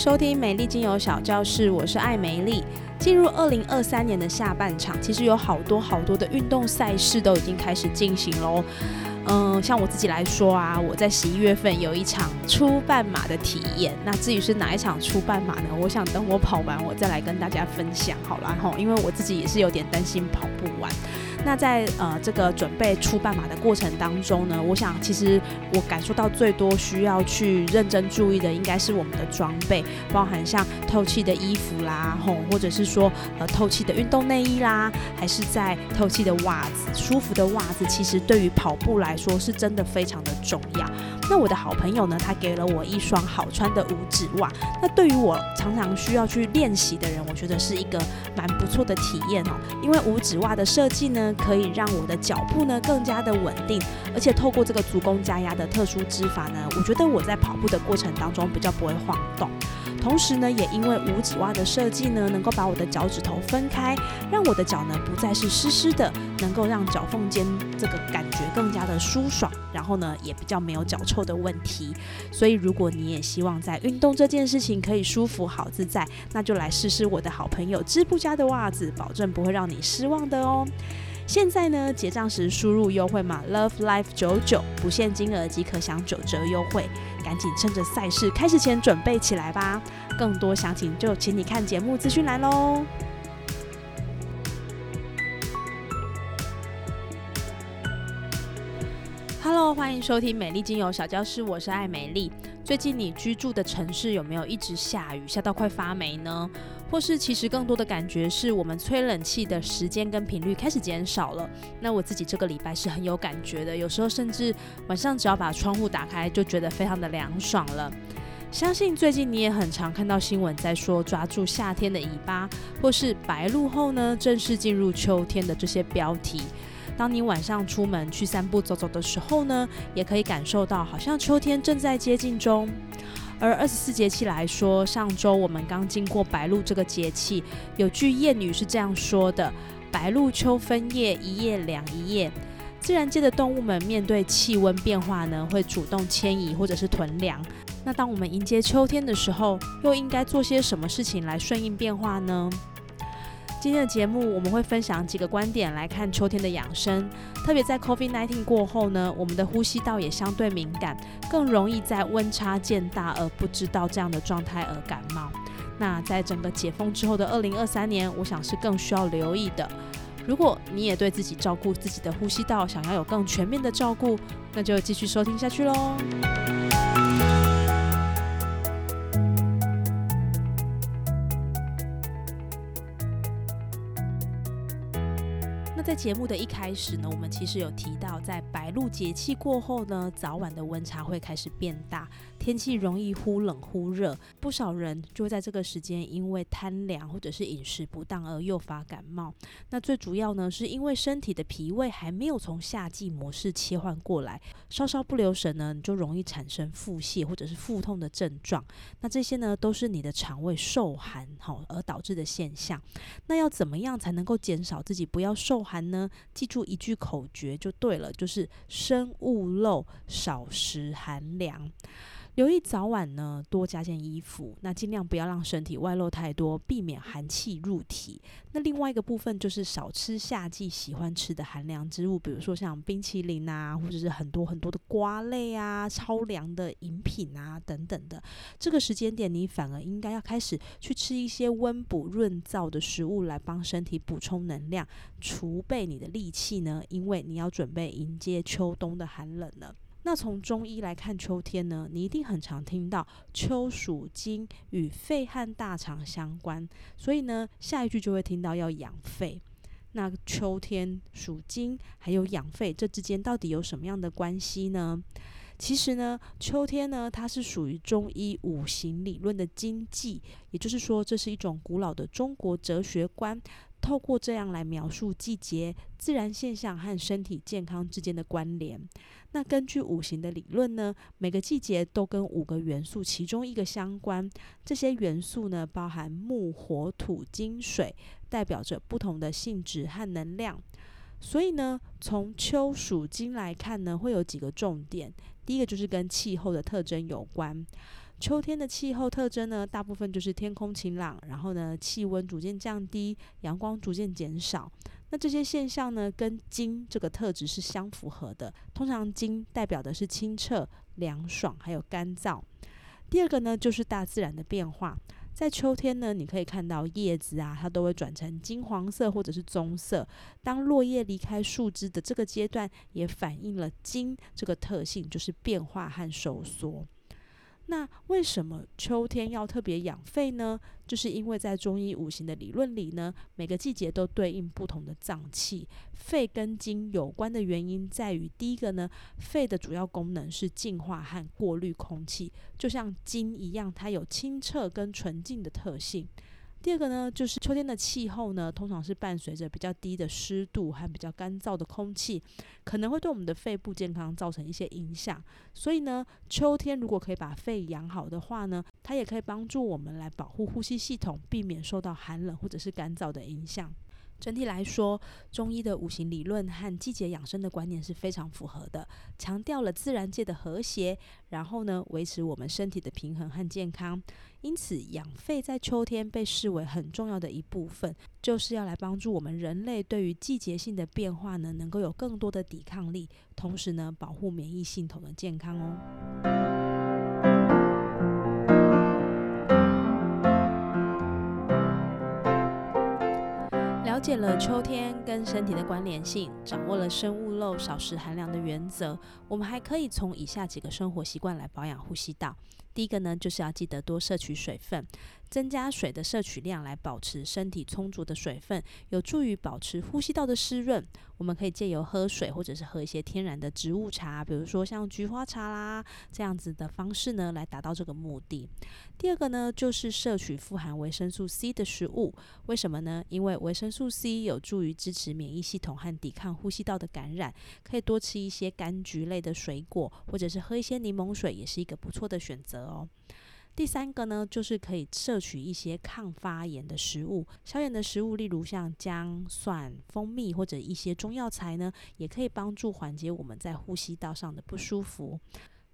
收听美丽精油小教室，我是艾美丽。进入二零二三年的下半场，其实有好多好多的运动赛事都已经开始进行喽。嗯，像我自己来说啊，我在十一月份有一场初半马的体验。那至于是哪一场初半马呢？我想等我跑完，我再来跟大家分享好了哈。因为我自己也是有点担心跑不完。那在呃这个准备出半马的过程当中呢，我想其实我感受到最多需要去认真注意的，应该是我们的装备，包含像透气的衣服啦，吼，或者是说呃透气的运动内衣啦，还是在透气的袜子，舒服的袜子，其实对于跑步来说是真的非常的重要。那我的好朋友呢，他给了我一双好穿的五指袜，那对于我常常需要去练习的人，我觉得是一个蛮不错的体验哦，因为五指袜的设计呢。可以让我的脚步呢更加的稳定，而且透过这个足弓加压的特殊织法呢，我觉得我在跑步的过程当中比较不会晃动。同时呢，也因为五指袜的设计呢，能够把我的脚趾头分开，让我的脚呢不再是湿湿的，能够让脚缝间这个感觉更加的舒爽，然后呢也比较没有脚臭的问题。所以如果你也希望在运动这件事情可以舒服好自在，那就来试试我的好朋友织布家的袜子，保证不会让你失望的哦。现在呢，结账时输入优惠码 Love Life 九九，不限金额即可享九折优惠，赶紧趁着赛事开始前准备起来吧！更多详情就请你看节目资讯栏喽。欢迎收听美丽精油小教室，我是艾美丽。最近你居住的城市有没有一直下雨，下到快发霉呢？或是其实更多的感觉是我们吹冷气的时间跟频率开始减少了。那我自己这个礼拜是很有感觉的，有时候甚至晚上只要把窗户打开，就觉得非常的凉爽了。相信最近你也很常看到新闻在说抓住夏天的尾巴，或是白露后呢正式进入秋天的这些标题。当你晚上出门去散步走走的时候呢，也可以感受到好像秋天正在接近中。而二十四节气来说，上周我们刚经过白露这个节气，有句谚语是这样说的：“白露秋分夜，一夜凉一夜。”自然界的动物们面对气温变化呢，会主动迁移或者是囤粮。那当我们迎接秋天的时候，又应该做些什么事情来顺应变化呢？今天的节目我们会分享几个观点来看秋天的养生，特别在 COVID-19 过后呢，我们的呼吸道也相对敏感，更容易在温差渐大而不知道这样的状态而感冒。那在整个解封之后的二零二三年，我想是更需要留意的。如果你也对自己照顾自己的呼吸道想要有更全面的照顾，那就继续收听下去喽。在节目的一开始呢，我们其实有提到，在白露节气过后呢，早晚的温差会开始变大。天气容易忽冷忽热，不少人就会在这个时间因为贪凉或者是饮食不当而诱发感冒。那最主要呢，是因为身体的脾胃还没有从夏季模式切换过来，稍稍不留神呢，你就容易产生腹泻或者是腹痛的症状。那这些呢，都是你的肠胃受寒好而导致的现象。那要怎么样才能够减少自己不要受寒呢？记住一句口诀就对了，就是生勿漏，少食寒凉。留意早晚呢，多加件衣服，那尽量不要让身体外露太多，避免寒气入体。那另外一个部分就是少吃夏季喜欢吃的寒凉之物，比如说像冰淇淋啊，或者是很多很多的瓜类啊、超凉的饮品啊等等的。这个时间点，你反而应该要开始去吃一些温补润燥的食物，来帮身体补充能量，储备你的力气呢，因为你要准备迎接秋冬的寒冷了。那从中医来看秋天呢，你一定很常听到秋属金，与肺和大肠相关，所以呢，下一句就会听到要养肺。那秋天属金，还有养肺，这之间到底有什么样的关系呢？其实呢，秋天呢，它是属于中医五行理论的经济，也就是说，这是一种古老的中国哲学观。透过这样来描述季节、自然现象和身体健康之间的关联。那根据五行的理论呢，每个季节都跟五个元素其中一个相关。这些元素呢，包含木、火、土、金、水，代表着不同的性质和能量。所以呢，从秋属金来看呢，会有几个重点。第一个就是跟气候的特征有关。秋天的气候特征呢，大部分就是天空晴朗，然后呢，气温逐渐降低，阳光逐渐减少。那这些现象呢，跟金这个特质是相符合的。通常金代表的是清澈、凉爽，还有干燥。第二个呢，就是大自然的变化。在秋天呢，你可以看到叶子啊，它都会转成金黄色或者是棕色。当落叶离开树枝的这个阶段，也反映了金这个特性，就是变化和收缩。那为什么秋天要特别养肺呢？就是因为在中医五行的理论里呢，每个季节都对应不同的脏器。肺跟筋有关的原因在于，第一个呢，肺的主要功能是净化和过滤空气，就像筋一样，它有清澈跟纯净的特性。第二个呢，就是秋天的气候呢，通常是伴随着比较低的湿度和比较干燥的空气，可能会对我们的肺部健康造成一些影响。所以呢，秋天如果可以把肺养好的话呢，它也可以帮助我们来保护呼吸系统，避免受到寒冷或者是干燥的影响。整体来说，中医的五行理论和季节养生的观念是非常符合的，强调了自然界的和谐，然后呢，维持我们身体的平衡和健康。因此，养肺在秋天被视为很重要的一部分，就是要来帮助我们人类对于季节性的变化呢，能够有更多的抵抗力，同时呢，保护免疫系统的健康哦。解了秋天跟身体的关联性，掌握了生物漏少食寒凉的原则，我们还可以从以下几个生活习惯来保养呼吸道。第一个呢，就是要记得多摄取水分。增加水的摄取量来保持身体充足的水分，有助于保持呼吸道的湿润。我们可以借由喝水，或者是喝一些天然的植物茶，比如说像菊花茶啦这样子的方式呢，来达到这个目的。第二个呢，就是摄取富含维生素 C 的食物。为什么呢？因为维生素 C 有助于支持免疫系统和抵抗呼吸道的感染。可以多吃一些柑橘类的水果，或者是喝一些柠檬水，也是一个不错的选择哦。第三个呢，就是可以摄取一些抗发炎的食物，消炎的食物，例如像姜、蒜、蜂蜜或者一些中药材呢，也可以帮助缓解我们在呼吸道上的不舒服。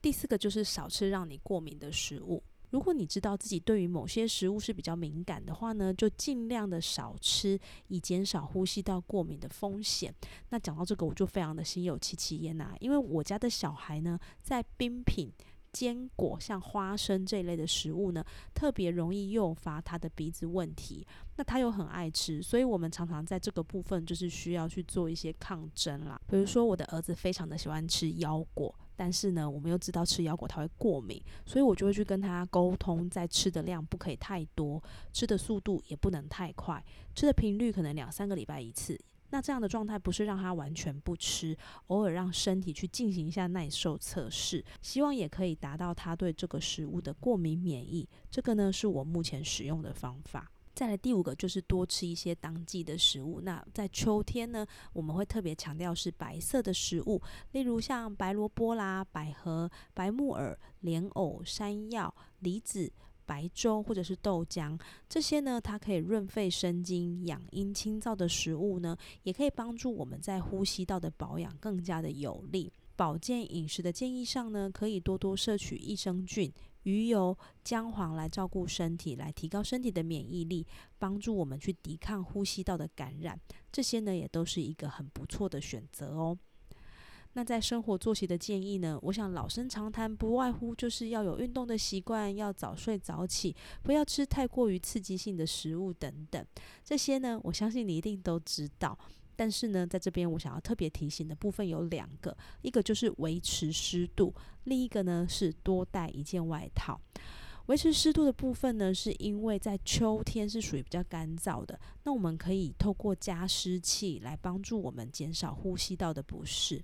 第四个就是少吃让你过敏的食物。如果你知道自己对于某些食物是比较敏感的话呢，就尽量的少吃，以减少呼吸道过敏的风险。那讲到这个，我就非常的心有戚戚焉呐，因为我家的小孩呢，在冰品。坚果像花生这一类的食物呢，特别容易诱发他的鼻子问题。那他又很爱吃，所以我们常常在这个部分就是需要去做一些抗争啦。比如说，我的儿子非常的喜欢吃腰果，但是呢，我们又知道吃腰果他会过敏，所以我就会去跟他沟通，在吃的量不可以太多，吃的速度也不能太快，吃的频率可能两三个礼拜一次。那这样的状态不是让他完全不吃，偶尔让身体去进行一下耐受测试，希望也可以达到他对这个食物的过敏免疫。这个呢是我目前使用的方法。再来第五个就是多吃一些当季的食物。那在秋天呢，我们会特别强调是白色的食物，例如像白萝卜啦、百合、白木耳、莲藕、山药、梨子。白粥或者是豆浆，这些呢，它可以润肺生津、养阴清燥的食物呢，也可以帮助我们在呼吸道的保养更加的有力。保健饮食的建议上呢，可以多多摄取益生菌、鱼油、姜黄来照顾身体，来提高身体的免疫力，帮助我们去抵抗呼吸道的感染。这些呢，也都是一个很不错的选择哦。那在生活作息的建议呢？我想老生常谈，不外乎就是要有运动的习惯，要早睡早起，不要吃太过于刺激性的食物等等。这些呢，我相信你一定都知道。但是呢，在这边我想要特别提醒的部分有两个，一个就是维持湿度，另一个呢是多带一件外套。维持湿度的部分呢，是因为在秋天是属于比较干燥的，那我们可以透过加湿器来帮助我们减少呼吸道的不适。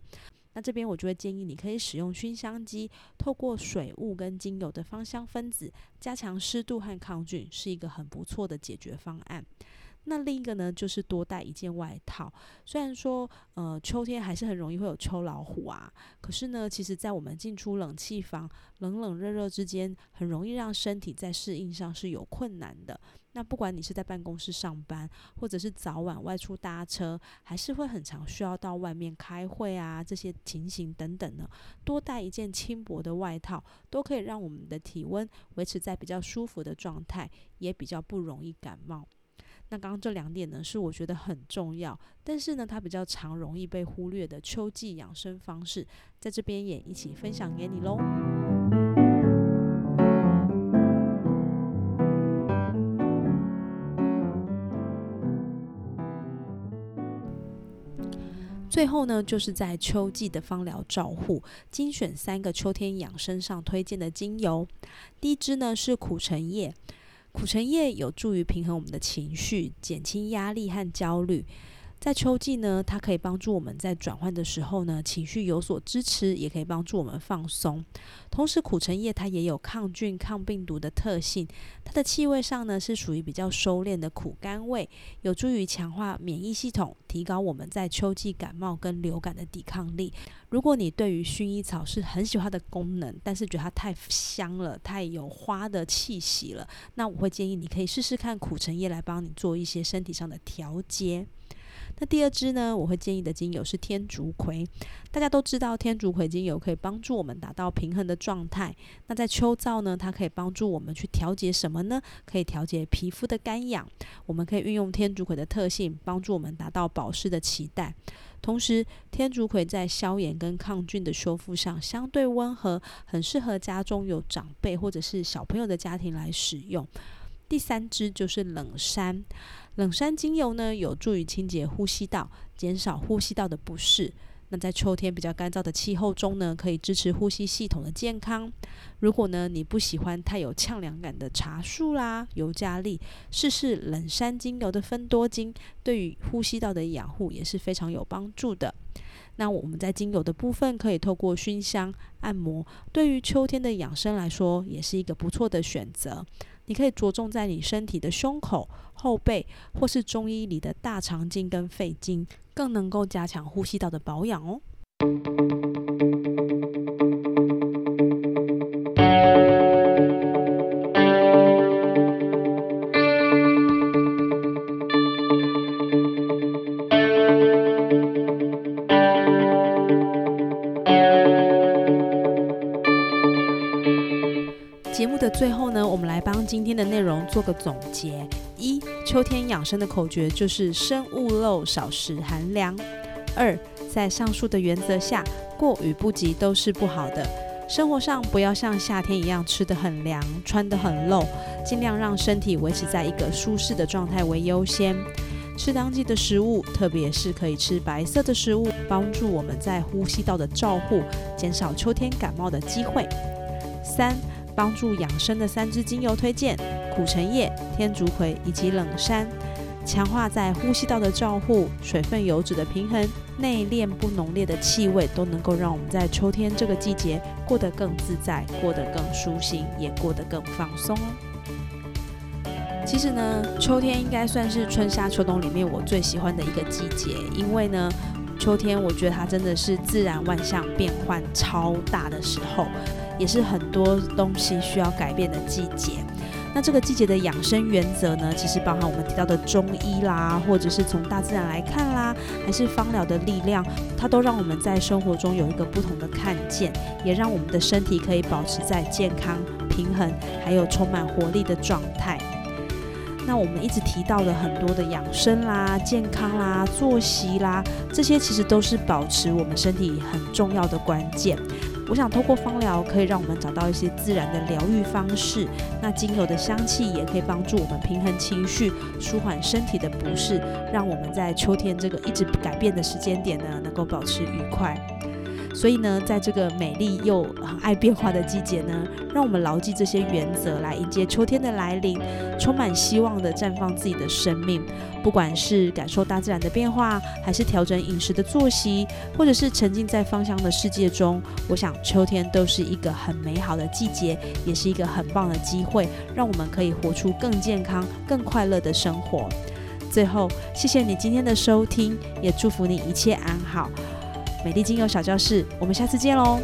那这边我就会建议你可以使用熏香机，透过水雾跟精油的芳香分子加强湿度和抗菌，是一个很不错的解决方案。那另一个呢，就是多带一件外套。虽然说，呃，秋天还是很容易会有秋老虎啊，可是呢，其实在我们进出冷气房，冷冷热热之间，很容易让身体在适应上是有困难的。那不管你是在办公室上班，或者是早晚外出搭车，还是会很常需要到外面开会啊，这些情形等等呢，多带一件轻薄的外套，都可以让我们的体温维持在比较舒服的状态，也比较不容易感冒。那刚刚这两点呢，是我觉得很重要，但是呢，它比较常容易被忽略的秋季养生方式，在这边也一起分享给你喽。最后呢，就是在秋季的芳疗照护，精选三个秋天养生上推荐的精油。第一支呢是苦橙叶。苦橙叶有助于平衡我们的情绪，减轻压力和焦虑。在秋季呢，它可以帮助我们在转换的时候呢，情绪有所支持，也可以帮助我们放松。同时，苦橙叶它也有抗菌、抗病毒的特性。它的气味上呢，是属于比较收敛的苦甘味，有助于强化免疫系统，提高我们在秋季感冒跟流感的抵抗力。如果你对于薰衣草是很喜欢它的功能，但是觉得它太香了，太有花的气息了，那我会建议你可以试试看苦橙叶来帮你做一些身体上的调节。那第二支呢，我会建议的精油是天竺葵。大家都知道，天竺葵精油可以帮助我们达到平衡的状态。那在秋燥呢，它可以帮助我们去调节什么呢？可以调节皮肤的干痒。我们可以运用天竺葵的特性，帮助我们达到保湿的期待。同时，天竺葵在消炎跟抗菌的修复上相对温和，很适合家中有长辈或者是小朋友的家庭来使用。第三支就是冷杉。冷杉精油呢，有助于清洁呼吸道，减少呼吸道的不适。那在秋天比较干燥的气候中呢，可以支持呼吸系统的健康。如果呢你不喜欢太有呛凉感的茶树啦、尤加利，试试冷杉精油的芬多精，对于呼吸道的养护也是非常有帮助的。那我们在精油的部分，可以透过熏香、按摩，对于秋天的养生来说，也是一个不错的选择。你可以着重在你身体的胸口、后背，或是中医里的大肠经跟肺经，更能够加强呼吸道的保养哦。目的最后呢，我们来帮今天的内容做个总结：一、秋天养生的口诀就是生勿漏，少食寒凉；二、在上述的原则下，过与不及都是不好的。生活上不要像夏天一样吃得很凉，穿得很露，尽量让身体维持在一个舒适的状态为优先。吃当季的食物，特别是可以吃白色的食物，帮助我们在呼吸道的照护，减少秋天感冒的机会。三。帮助养生的三支精油推荐：苦橙叶、天竺葵以及冷杉，强化在呼吸道的照护、水分油脂的平衡、内敛不浓烈的气味，都能够让我们在秋天这个季节过得更自在、过得更舒心，也过得更放松哦。其实呢，秋天应该算是春夏秋冬里面我最喜欢的一个季节，因为呢，秋天我觉得它真的是自然万象变换超大的时候。也是很多东西需要改变的季节。那这个季节的养生原则呢，其实包含我们提到的中医啦，或者是从大自然来看啦，还是芳疗的力量，它都让我们在生活中有一个不同的看见，也让我们的身体可以保持在健康、平衡，还有充满活力的状态。那我们一直提到的很多的养生啦、健康啦、作息啦，这些其实都是保持我们身体很重要的关键。我想透过芳疗，可以让我们找到一些自然的疗愈方式。那精油的香气也可以帮助我们平衡情绪，舒缓身体的不适，让我们在秋天这个一直不改变的时间点呢，能够保持愉快。所以呢，在这个美丽又很爱变化的季节呢，让我们牢记这些原则，来迎接秋天的来临，充满希望的绽放自己的生命。不管是感受大自然的变化，还是调整饮食的作息，或者是沉浸在芳香的世界中，我想秋天都是一个很美好的季节，也是一个很棒的机会，让我们可以活出更健康、更快乐的生活。最后，谢谢你今天的收听，也祝福你一切安好。美丽精油小教室，我们下次见喽。